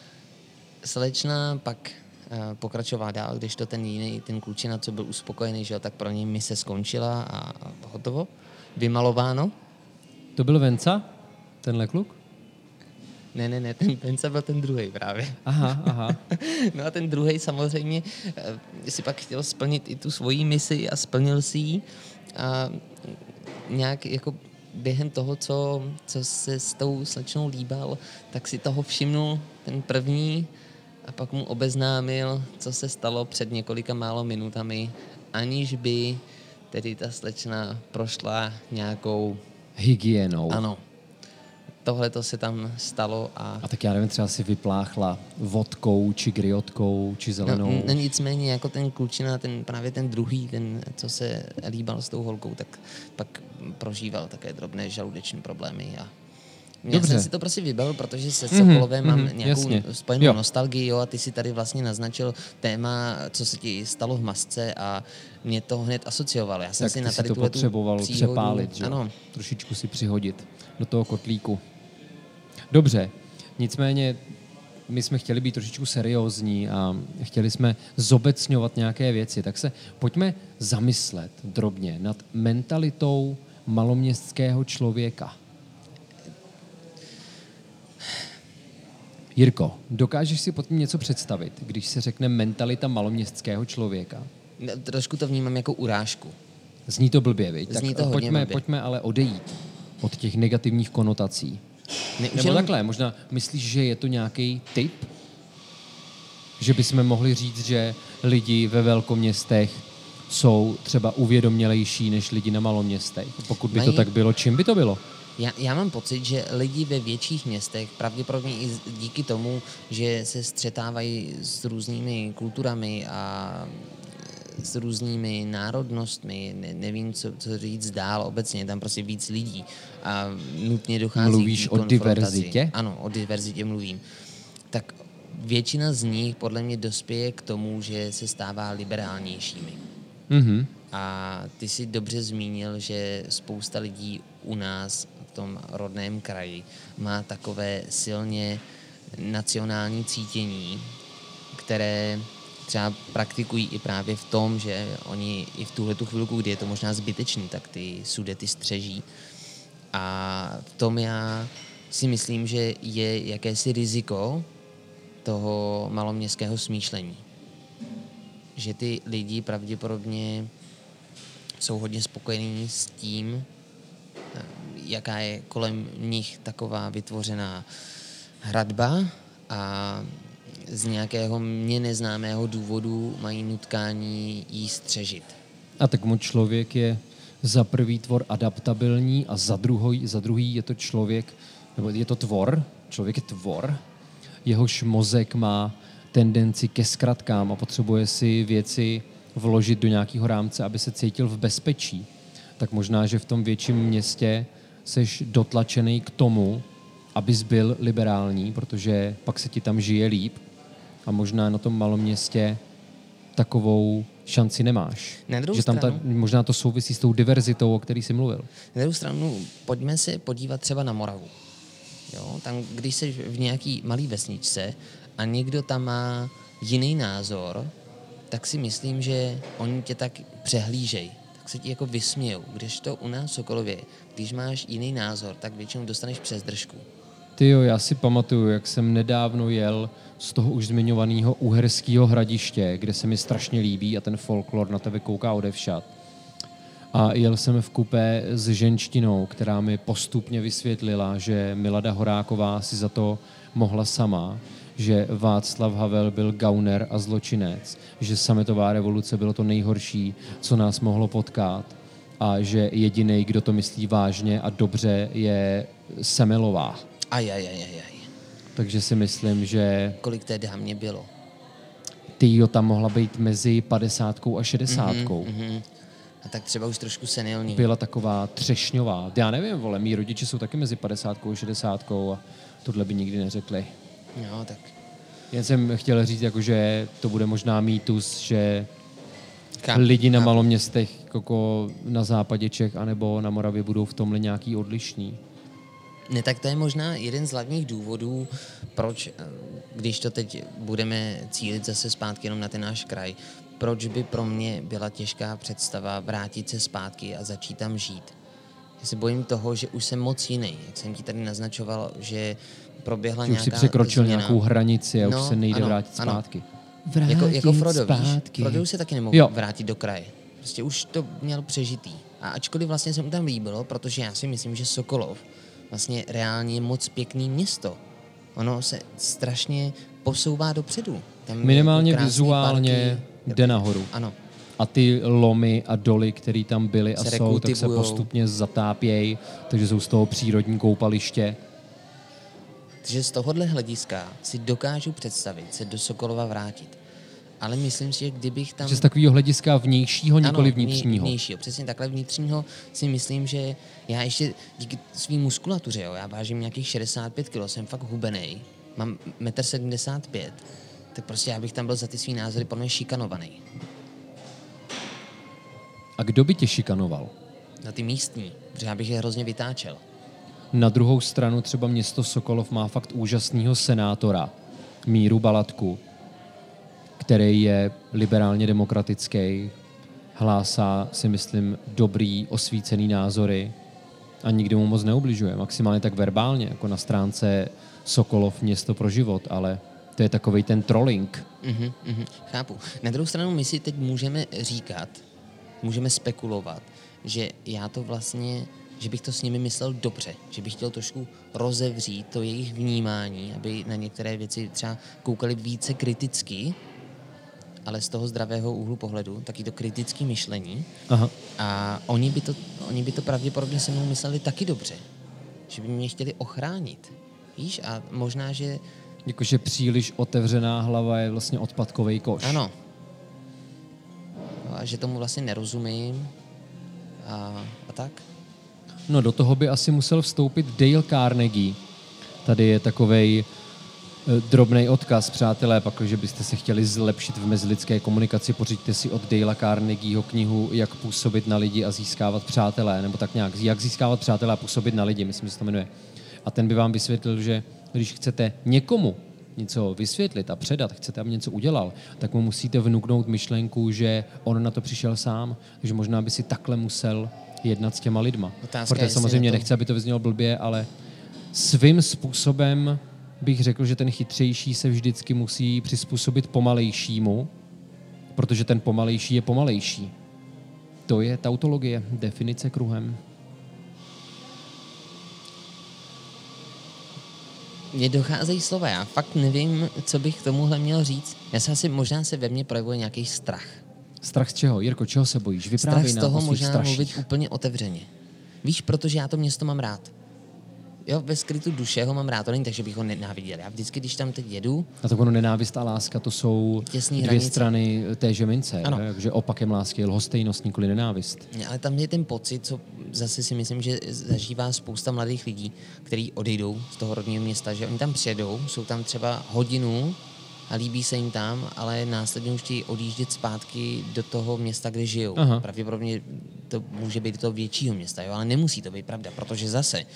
slečna pak uh, pokračovala dál, když to ten jiný, ten klučina, co byl uspokojený, že jo, tak pro něj mise skončila a hotovo. Vymalováno. To byl Venca? Tenhle kluk? Ne, ne, ne, ten Venca byl ten druhý právě. Aha, aha. no a ten druhý samozřejmě uh, si pak chtěl splnit i tu svoji misi a splnil si ji. A nějak jako během toho, co, co se s tou slečnou líbal, tak si toho všimnul ten první a pak mu obeznámil, co se stalo před několika málo minutami, aniž by tedy ta slečna prošla nějakou... Hygienou. Ano, tohle to se tam stalo. A, a tak já nevím, třeba si vypláchla vodkou, či griotkou, či zelenou. No, no nicméně jako ten klučina, ten, právě ten druhý, ten, co se líbal s tou holkou, tak pak prožíval také drobné žaludeční problémy a Já Dobře. jsem si to prostě vybavil, protože se Sokolovem Mhm, mám mhm, nějakou jasně. spojenou Jo. nostalgii, jo, a ty si tady vlastně naznačil téma, co se ti stalo v masce a mě to hned asociovalo. Já jsem Tak si na si tady to tuhletu potřeboval příhodu- přepálit, že? Ano, Trošičku si přihodit do toho kotlíku. Dobře, nicméně my jsme chtěli být trošičku seriózní a chtěli jsme zobecňovat nějaké věci, tak se pojďme zamyslet drobně nad mentalitou maloměstského člověka. Jirko, dokážeš si pod tím něco představit, když se řekne mentalita maloměstského člověka? Ne, trošku to vnímám jako urážku. Zní to blbě, viď? Zní tak to hodně pojďme, blbě. pojďme ale odejít od těch negativních konotací. Ne, už Nebo takhle, možná myslíš, že je to nějaký typ? Že bychom mohli říct, že lidi ve velkoměstech jsou třeba uvědomělejší než lidi na maloměstech. Pokud by to Mají- tak bylo, čím by to bylo? Já, já mám pocit, že lidi ve větších městech, pravděpodobně i díky tomu, že se střetávají s různými kulturami a s různými národnostmi, ne, nevím, co, co říct dál, obecně je tam prostě víc lidí a nutně dochází Mluvíš k o diverzitě? Ano, o diverzitě mluvím. Tak většina z nich podle mě dospěje k tomu, že se stává liberálnějšími. Mhm. A ty si dobře zmínil, že spousta lidí u nás v tom rodném kraji má takové silně nacionální cítění, které třeba praktikují i právě v tom, že oni i v tuhle tu chvilku, kdy je to možná zbytečný, tak ty sudety střeží. A v tom já si myslím, že je jakési riziko toho maloměstského smýšlení. Že ty lidi pravděpodobně jsou hodně spokojení s tím, jaká je kolem nich taková vytvořená hradba a z nějakého mě neznámého důvodu mají nutkání jí střežit. A tak mu člověk je za prvý tvor adaptabilní a za, druhý, za druhý je to člověk, nebo je to tvor, člověk je tvor, jehož mozek má tendenci ke zkratkám a potřebuje si věci vložit do nějakého rámce, aby se cítil v bezpečí. Tak možná, že v tom větším městě seš dotlačený k tomu, abys byl liberální, protože pak se ti tam žije líp a možná na tom malom městě takovou šanci nemáš. Na druhou že tam ta, stranu- možná to souvisí s tou diverzitou, o který jsi mluvil. Na druhou stranu, pojďme se podívat třeba na Moravu. Jo, tam, když jsi v nějaký malý vesničce a někdo tam má jiný názor, tak si myslím, že oni tě tak přehlížej, tak se ti jako vysmějou. Když to u nás v Sokolově, když máš jiný názor, tak většinou dostaneš přes držku. Ty jo, já si pamatuju, jak jsem nedávno jel z toho už zmiňovaného uherského hradiště, kde se mi strašně líbí a ten folklor na tebe kouká odevšat. A jel jsem v kupé s ženštinou, která mi postupně vysvětlila, že Milada Horáková si za to mohla sama, že Václav Havel byl gauner a zločinec, že sametová revoluce bylo to nejhorší, co nás mohlo potkat a že jediný, kdo to myslí vážně a dobře, je Semelová. Ajajajajaj. Takže si myslím, že Kolik té dámě bylo? Tyjo tam mohla být mezi 50 a 60. Mhm. A tak třeba už trošku senilní. Byla taková třešňová. Já nevím, vole, mý rodiče jsou taky mezi 50 a 60 a tohle by nikdy neřekli. Jo, tak Jen jsem chtěl říct, jako, že to bude možná mýtus, že Kam? lidi na Kam? maloměstech jako na západě Čech anebo na Moravě budou v tomhle nějaký odlišní. Ne, tak to je možná jeden z hlavních důvodů, proč, eh, když to teď budeme cílit zase zpátky jenom na ten náš kraj, proč by pro mě byla těžká představa vrátit se zpátky a začít tam žít. Já se bojím toho, že už jsem moc jiný, jak jsem ti tady naznačoval, že proběhla Že už si nějaká překročil změna. nějakou hranici a No, už se nejde ano, vrátit ano. zpátky. Jako, jako Frodo, zpátky. víš? Frodo už se taky nemohl Jo. vrátit do kraje. Prostě už to měl přežitý. A ačkoliv vlastně se mu tam líbilo, protože já si myslím, že Sokolov vlastně reálně moc pěkný město. Ono se strašně posouvá dopředu. Tam Minimálně vizuálně parky. jde nahoru. Ano. A ty lomy a doly, které tam byly a Se jsou, tak se postupně zatápějí, takže jsou z toho přírodní koupaliště. Takže z tohohle hlediska si dokážu představit se do Sokolova vrátit. Ale myslím si, že kdybych tam... Že z takového hlediska vnějšího, nikoli Ano, vnitřního. vně- vnějšího, přesně takhle vnitřního si myslím, že já ještě díky svým muskulatuře, jo, já vážím nějakých 65 kg, jsem fakt hubený, mám 1,75 m, tak prostě já bych tam byl za ty svý názory podle mě šikanovaný. A kdo by tě šikanoval? Na ty místní, protože já bych je hrozně vytáčel. Na druhou stranu třeba město Sokolov má fakt úžasného senátora, Míru Balatku, který je liberálně demokratický, hlásá si myslím dobrý, osvícený názory a nikdy mu moc neubližuje. Maximálně tak verbálně, jako na stránce Sokolov město pro život, ale to je takový ten trolling. Mhm, mhm, chápu. Na druhou stranu my si teď můžeme říkat, můžeme spekulovat, že já to vlastně, že bych to s nimi myslel dobře, že bych chtěl trošku rozevřít to jejich vnímání, aby na některé věci třeba koukali více kriticky, ale z toho zdravého úhlu pohledu, taky to kritické myšlení. Aha. A oni by, to, oni by to pravděpodobně se mnou mysleli taky dobře. Že by mě chtěli ochránit. Víš? A možná, že Jakože příliš otevřená hlava je vlastně odpadkový koš. Ano. No A že tomu vlastně nerozumím a, a tak. No do toho by asi musel vstoupit Dale Carnegie. Tady je takovej drobný odkaz, přátelé, pak, že byste se chtěli zlepšit v mezilidské komunikaci, pořiďte si od Dale Carnegieho knihu Jak působit na lidi a získávat přátelé, nebo tak nějak, Jak získávat přátelé a působit na lidi, myslím, že se to jmenuje. A ten by vám vysvětlil, že když chcete někomu něco vysvětlit a předat, chcete, aby něco udělal, tak mu musíte vnuknout myšlenku, že on na to přišel sám, že možná by si takhle musel jednat s těma lidma. Otázka, Protože samozřejmě to- nechci, aby to vyznělo blbě, ale svým způsobem bych řekl, že ten chytřejší se vždycky musí přizpůsobit pomalejšímu, protože ten pomalejší je pomalejší. To je tautologie, definice kruhem. Mně docházejí slova, já fakt nevím, co bych k tomuhle měl říct. Já se asi, možná se ve mně projevuje nějaký strach. Strach z čeho? Jirko, čeho se bojíš? Strach Vyprávěj z nám o toho možná straších. mluvit úplně otevřeně. Víš, protože já to město mám rád. Jo, ve skrytu duše ho mám rád, to není tak, že bych ho nenáviděl. Já vždycky, když tam teď jedu, A tak ono nenávist a láska, to jsou dvě hranice. strany té že mince. Ano. že? Takže opakem lásky je lhostejnost, nikoli nenávist. ale tam je ten pocit, co zase si myslím, že zažívá spousta mladých lidí, kteří odejdou z toho rodního města, že oni tam přijedou, jsou tam třeba hodinu a líbí se jim tam, ale následně už chtějí odjíždět zpátky do toho města, kde žijou. Aha. Pravděpodobně to může být do toho většího města, jo? ale nemusí to být pravda, protože zase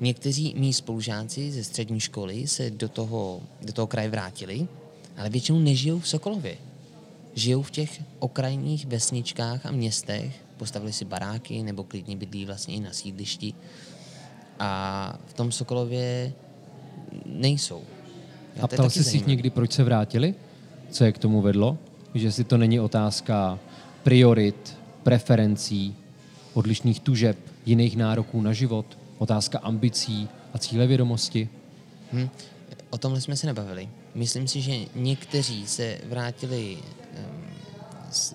někteří mý spolužáci ze střední školy se do toho, do toho kraje vrátili, ale většinou nežijou v Sokolově. Žijou v těch okrajních vesničkách a městech, postavili si baráky nebo klidně bydlí vlastně i na sídlišti a v tom Sokolově nejsou. Já A ptal jsi si někdy, proč se vrátili? Co je k tomu vedlo? Že si to není otázka priorit, preferencí, odlišných tužeb, jiných nároků na život, otázka ambicí a cílevědomosti? Hm. O tomhle jsme se nebavili. Myslím si, že někteří se vrátili um, s,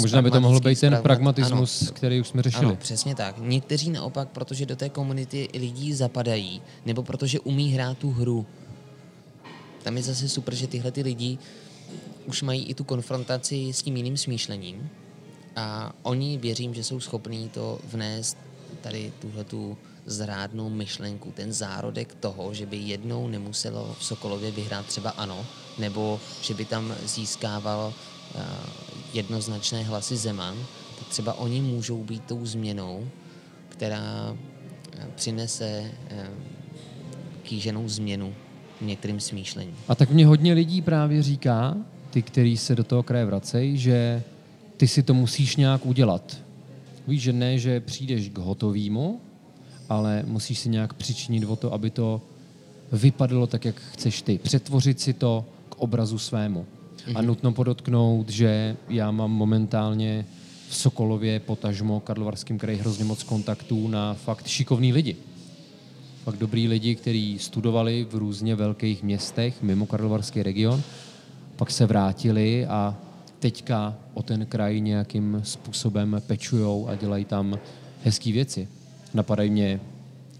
Možná by to mohl být ten pragmatismus, Ano, který už jsme řešili. Ano, přesně tak. Někteří naopak, protože do té komunity lidí zapadají, nebo protože umí hrát tu hru. Tam je zase super, že tyhle ty lidi už mají i tu konfrontaci s tím jiným smýšlením a oni věřím, že jsou schopní to vnést tady tuhle tu zrádnou myšlenku, ten zárodek toho, že by jednou nemuselo v Sokolově vyhrát třeba ano, nebo že by tam získával uh, jednoznačné hlasy Zeman, tak třeba oni můžou být tou změnou, která eh, přinese eh, kýženou změnu v některým smýšlení. A tak mě hodně lidí právě říká, ty, který se do toho kraje vracejí, že ty si to musíš nějak udělat. Víš, že ne, že přijdeš k hotovému, ale musíš si nějak přičinit o to, aby to vypadalo tak, jak chceš ty. Přetvořit si to k obrazu svému. A nutno podotknout, že já mám momentálně v Sokolově, potažmo, Karlovarském kraji hrozně moc kontaktů na fakt šikovný lidi. Fakt dobrý lidi, kteří studovali v různě velkých městech mimo Karlovarský region, pak se vrátili a teďka o ten kraj nějakým způsobem pečujou a dělají tam hezké věci. Napadají mě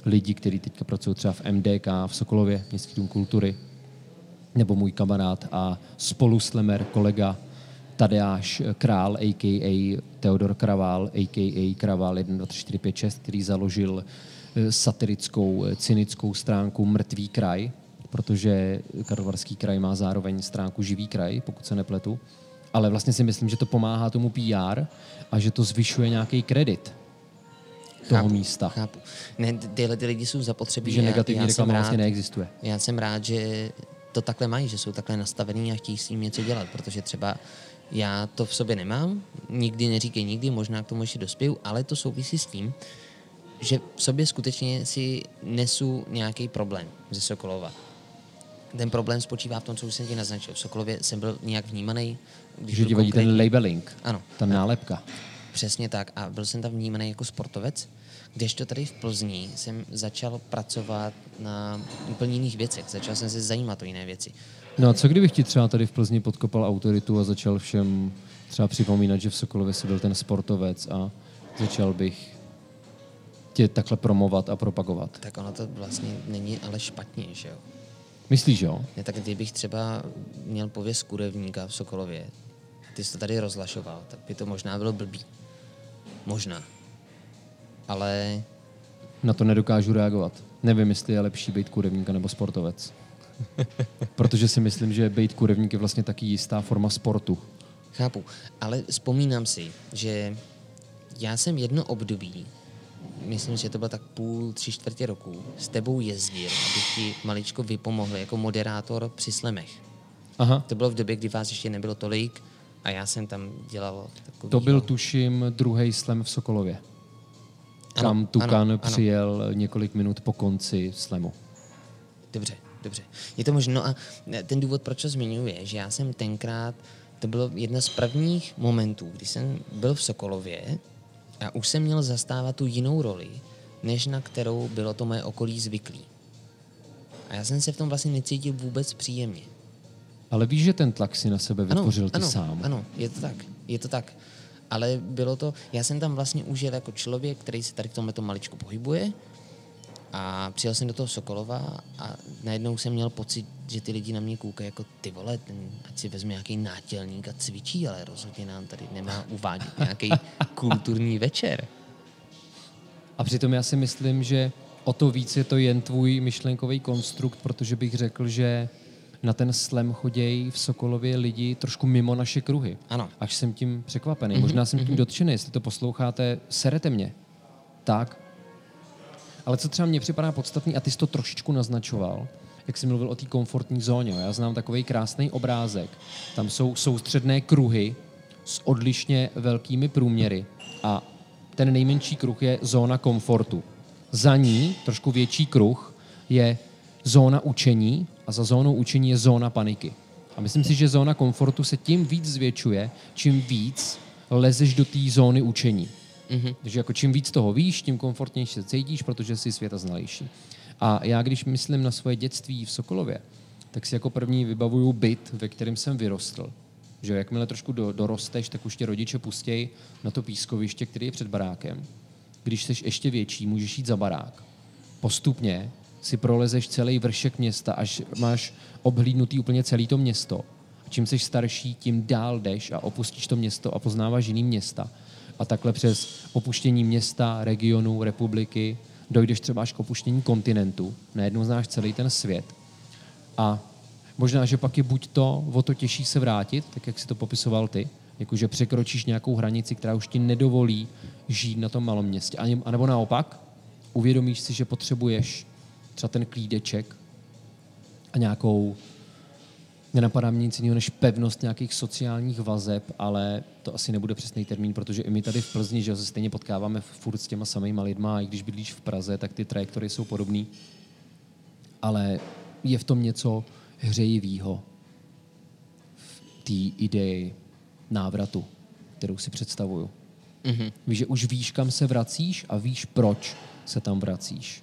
lidi, kteří teďka pracují třeba v MDK, v Sokolově, Městský dům kultury. nebo můj kamarád a spoluslemer, kolega Tadeáš Král, a.k.a. Teodor Kravál, a.k.a. Kravál 1, 2, 3, 4, 5, 6, který založil eh, satirickou, eh, cynickou stránku Mrtvý kraj, protože Karlovarský kraj má zároveň stránku Živý kraj, pokud se nepletu. Ale vlastně si myslím, že to pomáhá tomu PR a že to zvyšuje nějaký kredit toho chápu, místa. Chápu. Ne, tyhle ty lidi jsou zapotřebí. Že já- negativní já reklama rád- vlastně neexistuje. Já jsem rád, že to takhle mají, že jsou takhle nastavení a chtějí s tím něco dělat, protože třeba já to v sobě nemám, nikdy neříkej nikdy, možná k tomu ještě dospěju, ale to souvisí s tím, že v sobě skutečně si nesu nějaký problém ze Sokolova. Ten problém spočívá v tom, co už jsem ti naznačil. V Sokolově jsem byl nějak vnímaný, když ti vadí ten labeling, Ano. ta nálepka. Přesně tak. A byl jsem tam vnímaný jako sportovec, kdežto tady v Plzni jsem začal pracovat na úplně jiných věcech. Začal jsem se zajímat o jiné věci. No a co kdybych ti třeba tady v Plzni podkopal autoritu a začal všem třeba připomínat, že v Sokolově si byl ten sportovec a začal bych tě takhle promovat a propagovat. Tak ono to vlastně není ale špatně, že jo? Myslíš, jo? Ne, tak kdybych třeba měl pověst kurevníka v Sokolově, ty jsi to tady rozlašoval, tak by to možná bylo blbý. Možná. Ale Na to nedokážu reagovat. Nevím, jestli je lepší být kurevníka nebo sportovec. Protože si myslím, že být kurevník je vlastně taky jistá forma sportu. Chápu, ale vzpomínám si, že já jsem jedno období, myslím, že to bylo tak půl, tři čtvrtě roku, s tebou jezdil, abych ti maličko vypomohl jako moderátor při slemech. Aha, To bylo v době, kdy vás ještě nebylo tolik a já jsem tam dělal takový... to byl tuším druhý slam v Sokolově. Ano, Kam Tukan ano, ano. přijel několik minut po konci slemu. Dobře, dobře. Je to možné. No a ten důvod, proč to zmiňuji, je, že já jsem tenkrát, to bylo jedna z prvních momentů, kdy jsem byl v Sokolově a už jsem měl zastávat tu jinou roli, než na kterou bylo to moje okolí zvyklý. A já jsem se v tom vlastně necítil vůbec příjemně. Ale víš, že ten tlak si na sebe vytvořil ty ano, sám. Ano, je to tak, je to tak. Ale bylo to, já jsem tam vlastně už jel jako člověk, který se tady v tomhle maličku pohybuje a přijel jsem do toho Sokolova a najednou jsem měl pocit, že ty lidi na mě koukají jako ty vole, ten, ať si vezme nějaký nátělník a cvičí, ale rozhodně nám tady nemá uvádět nějaký kulturní večer. A přitom já si myslím, že o to víc je to jen tvůj myšlenkový konstrukt, protože bych řekl, že na ten slam chodějí v Sokolově lidi trošku mimo naše kruhy. Ano. Až jsem tím překvapený. Možná jsem tím dotčený, jestli to posloucháte, serete mě. Tak. Ale co třeba mně připadá podstatný, a ty jsi to trošičku naznačoval, jak jsi mluvil o té komfortní zóně. Já znám takový krásný obrázek. Tam jsou soustředné kruhy s odlišně velkými průměry a ten nejmenší kruh je zóna komfortu. Za ní trošku větší kruh je zóna učení a za zónou učení je zóna paniky. A myslím si, že zóna komfortu se tím víc zvětšuje, čím víc lezeš do té zóny učení. Mm-hmm. Takže jako čím víc toho víš, tím komfortnější se cítíš, protože jsi světa znalejší. A já, když myslím na svoje dětství v Sokolově, tak si jako první vybavuju byt, ve kterém jsem vyrostl. Že jakmile trošku do, dorosteš, tak už tě rodiče pustějí na to pískoviště, který je před barákem. Když jsi ještě větší, můžeš jít za barák. Postupně si prolezeš celý vršek města, až máš obhlídnutý úplně celé to město. Čím jsi starší, tím dál jdeš a opustíš to město a poznáváš jiný města. A takhle přes opuštění města, regionu, republiky, dojdeš třeba až k opuštění kontinentu. Najednou znáš celý ten svět. A možná, že pak je buď to o to těžší se vrátit, tak jak si to popisoval ty, jakože překročíš nějakou hranici, která už ti nedovolí žít na tom malom městě. A nebo naopak, uvědomíš si, že potřebuješ třeba ten klídeček a nějakou, nenapadá mě nic jiného než pevnost nějakých sociálních vazeb, ale to asi nebude přesný termín, protože i my tady v Plzni, že se stejně potkáváme furt s těma samýma lidma a i když bydlíš v Praze, tak ty trajektory jsou podobné. Ale je v tom něco hřejivého v té ideji návratu, kterou si představuju. Mm-hmm. Víš, že už víš, kam se vracíš a víš, proč se tam vracíš.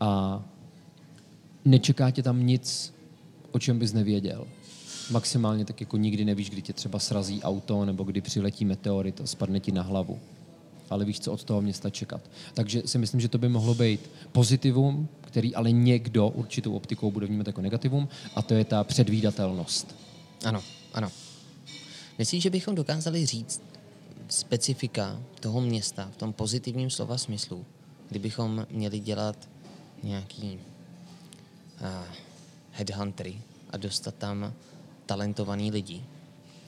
A nečeká tě tam nic, o čem bys nevěděl. Maximálně tak jako nikdy nevíš, kdy tě třeba srazí auto nebo kdy přiletí meteorit a spadne ti na hlavu. ale víš, co od toho města čekat. Takže si myslím, že to by mohlo být pozitivum, který ale někdo určitou optikou bude vnímat jako negativum, a to je ta předvídatelnost. Ano, ano. Myslíš, že bychom dokázali říct specifika toho města v tom pozitivním slova smyslu, kdybychom měli dělat nějaký uh, headhuntery a dostat tam talentovaný lidi,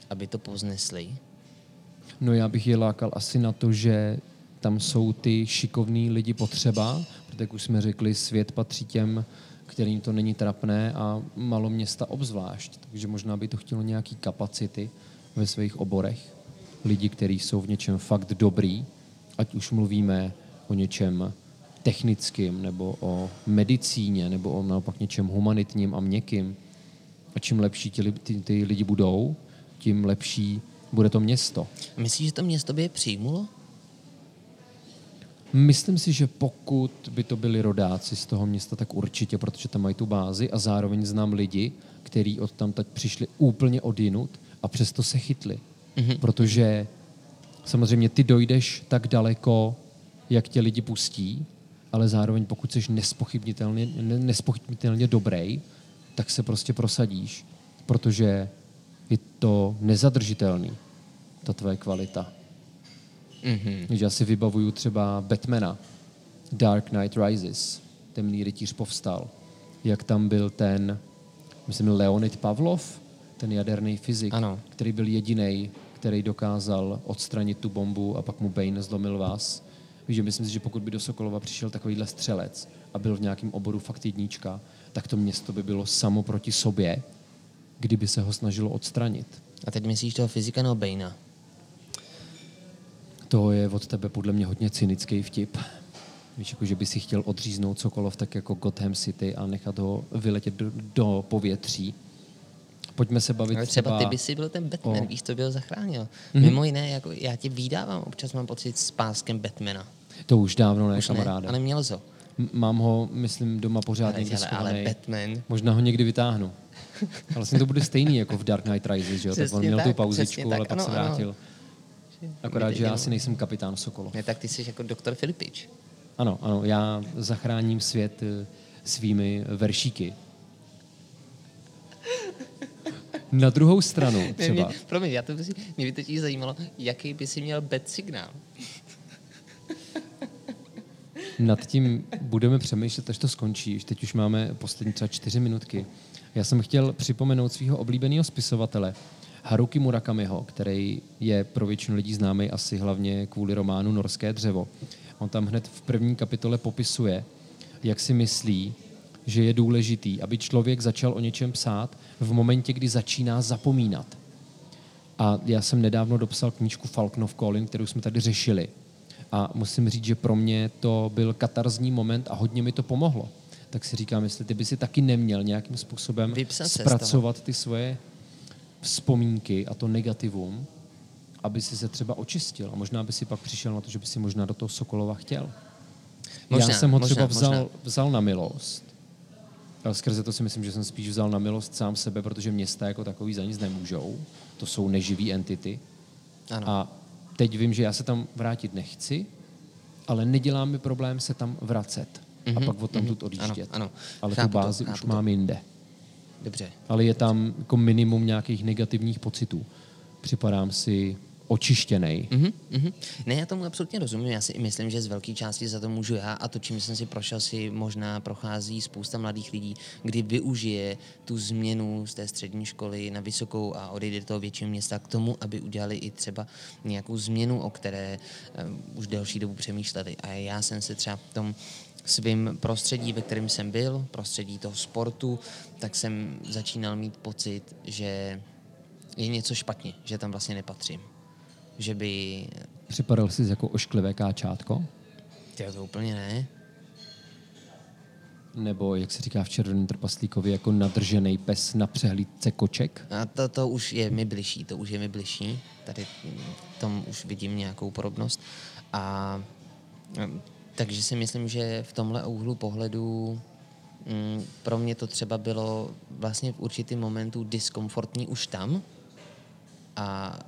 aby to poznesli? No já bych je lákal asi na to, že tam jsou ty šikovní lidi potřeba, protože jak už jsme řekli, svět patří těm, kterým to není trapné a malo města obzvlášť. Takže možná by to chtělo nějaký kapacity ve svých oborech. Lidi, kteří jsou v něčem fakt dobrý, ať už mluvíme o něčem technickým, nebo o medicíně, nebo o naopak něčem humanitním a měkkým. A čím lepší ti, ty, ty lidi budou, tím lepší bude to město. Myslíš, že to město by je přijmulo? Myslím si, že pokud by to byli rodáci z toho města, tak určitě, protože tam mají tu bázi a zároveň znám lidi, kteří od tam teď přišli úplně odinut a přesto se chytli. Mm-hmm. Protože samozřejmě ty dojdeš tak daleko, jak tě lidi pustí, ale zároveň pokud jsi nespochybnitelně, nespochybnitelně dobrý, tak se prostě prosadíš, protože je to nezadržitelný, ta tvoje kvalita. Mm-hmm. Takže já si vybavuju třeba Batmana, Dark Knight Rises, Temný rytíř povstal, jak tam byl ten, myslím, Leonid Pavlov, ten jaderný fyzik, ano. který byl jediný, který dokázal odstranit tu bombu a pak mu Bane zlomil vás. Víš, že myslím si, že pokud by do Sokolova přišel takovýhle střelec a byl v nějakém oboru fakt jednička, tak to město by bylo samo proti sobě, kdyby se ho snažilo odstranit. A teď myslíš toho fyzika nebo Bejna? To je od tebe podle mě hodně cynický vtip. Víš, jako, že by si chtěl odříznout Sokolov tak jako Gotham City a nechat ho vyletět do, do povětří. Pojďme se bavit Ale třeba, třeba... ty by si byl ten Batman, o... víš, to by ho zachránil. Mm-hmm. Mimo jiné, jako já tě vydávám, občas mám pocit s páskem Batmana. To už dávno ne, už kamaráde. Ne, ale měl ho. M- mám ho, myslím, doma pořád ale, někde ale, ale Batman. Možná ho někdy vytáhnu. ale vlastně to bude stejný jako v Dark Knight Rises, že jo? tak on měl tak, tu pauzičku, ale tak, pak ano, se vrátil. Ano. Akorát, že já si nejsem kapitán Sokolo. Ne, tak ty jsi jako doktor Filipič. Ano, ano, já zachráním svět eh, svými veršíky. Na druhou stranu třeba... Ne, mě, promiň, já to by si, mě by teď zajímalo, jaký by si měl bad signál. Nad tím budeme přemýšlet, až to skončí. Teď už máme poslední třeba čtyři minutky. Já jsem chtěl připomenout svého oblíbeného spisovatele, Haruki Murakamiho, který je pro většinu lidí známý asi hlavně kvůli románu Norské dřevo. On tam hned v první kapitole popisuje, jak si myslí, že je důležitý, aby člověk začal o něčem psát v momentě, kdy začíná zapomínat. A já jsem nedávno dopsal knížku Falknov Calling, kterou jsme tady řešili. A musím říct, že pro mě to byl katarzní moment a hodně mi to pomohlo. Tak si říkám, jestli ty by si taky neměl nějakým způsobem Vypsat zpracovat ty svoje vzpomínky a to negativum, aby si se třeba očistil a možná by si pak přišel na to, že by si možná do toho Sokolova chtěl. Možná, Já jsem ho třeba možná, vzal, možná. vzal na milost. A skrze to si myslím, že jsem spíš vzal na milost sám sebe, protože města jako takový za nic nemůžou. To jsou neživý entity. Ano. A teď vím, že já se tam vrátit nechci, ale nedělá mi problém se tam vracet. Mm-hmm, a mhm, pak od tam mm-hmm. odjíždět. Ano, ano. Ale chápu tu bázi to, už to. mám jinde. Dobře. Ale je tam jako minimum nějakých negativních pocitů. Připadám si očištěný. Mm-hmm, mm-hmm. Ne, já tomu absolutně rozumím. Já si myslím, že z velké části za to můžu já a to, čím jsem si prošel, si možná prochází spousta mladých lidí, kdy využije tu změnu z té střední školy na vysokou a odejde do toho většího města k tomu, aby udělali i třeba nějakou změnu, o které um, už delší dobu přemýšleli. A já jsem se třeba v tom svým prostředí, ve kterém jsem byl, prostředí toho sportu, tak jsem začínal mít pocit, že je něco špatně, že tam vlastně nepatřím. Že by... Připadal jsi jako ošklivé káčátko? Ty to úplně ne. Nebo, jak se říká v Červeném trpaslíkovi, jako nadržený pes na přehlídce koček? A to, to už je mi bližší, to už je mi bližší. Tady tom už vidím nějakou podobnost. A takže si myslím, že v tomhle úhlu pohledu mm, pro mě to třeba bylo vlastně v určitým momentu diskomfortní už tam a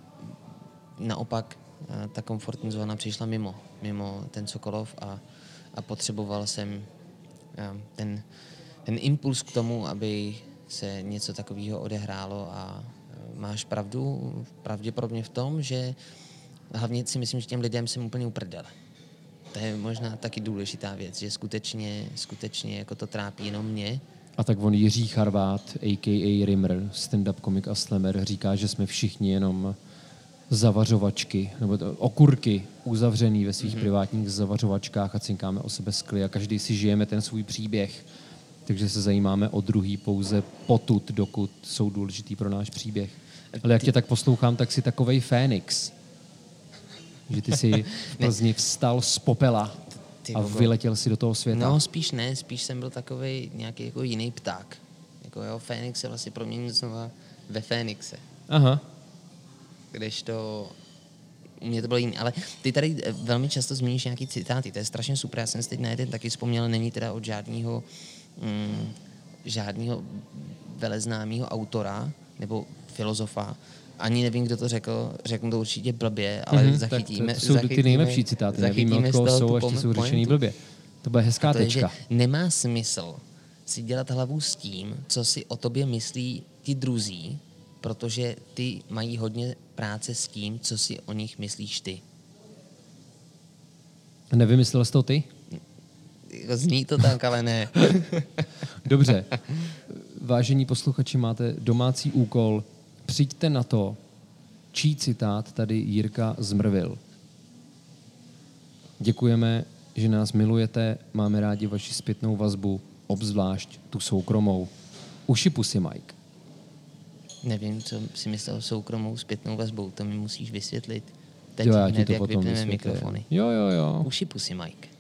naopak a ta komfortní zóna přišla mimo, mimo ten Sokolov a, a potřeboval jsem a, ten, ten impuls k tomu, aby se něco takového odehrálo a e, máš pravdu pravděpodobně v tom, že hlavně si myslím, že těm lidem jsem úplně uprdele. To je možná taky důležitá věc, že skutečně, skutečně jako to trápí jenom mě. A tak on Jiří Charvát, a.k.a. Rimmer, stand-up komik a slammer, říká, že jsme všichni jenom zavařovačky, nebo okurky uzavřený ve svých mm-hmm. privátních zavařovačkách a cinkáme o sebe skly a každý si žijeme ten svůj příběh. Takže se zajímáme o druhý pouze potud, dokud jsou důležitý pro náš příběh. Ale jak tě tak poslouchám, tak si takovej Fénix. Že ty si v Plzni vstal z popela a vyletěl si do toho světa. No, spíš ne, spíš jsem byl takový nějaký jako jiný pták. Jako jo, Fénix se vlastně proměnil znova ve Fénixe. Aha. Kdežto u mě to bylo jiný. Ale ty tady eh, velmi často zmíníš nějaký citáty, to je strašně super. Já jsem si teď na jeden taky vzpomněl, není teda od žádného mm, žádného veleznámého autora nebo filozofa. Ani nevím, kdo to řekl, řeknu to určitě blbě, ale Mhm, mm-hmm, tak zachytíme. to, to jsou ty zachytíme- nejlepší citáty, nevíme, zachytíme od koho jsou, až ty jsou pointu. blbě. To bude hezká To je, že tečka. nemá smysl si dělat hlavu s tím, co si o tobě myslí ti druzí, protože ty mají hodně práce s tím, co si o nich myslíš ty. Nevymyslel jsi to ty? Zní to tak, ale ne. Dobře. Vážení posluchači, máte domácí úkol. Přijďte na to, čí citát tady Jirka zmrvil. Děkujeme, že nás milujete, máme rádi vaši zpětnou vazbu, obzvlášť tu soukromou. Uši pusy, Mike. Nevím, co si myslel soukromou zpětnou vazbou, to mi musíš vysvětlit. Teď jo, já ti hned, to jak potom vypneme vysvětlím. mikrofony. Jo, jo, jo. Uši pusy, Mike.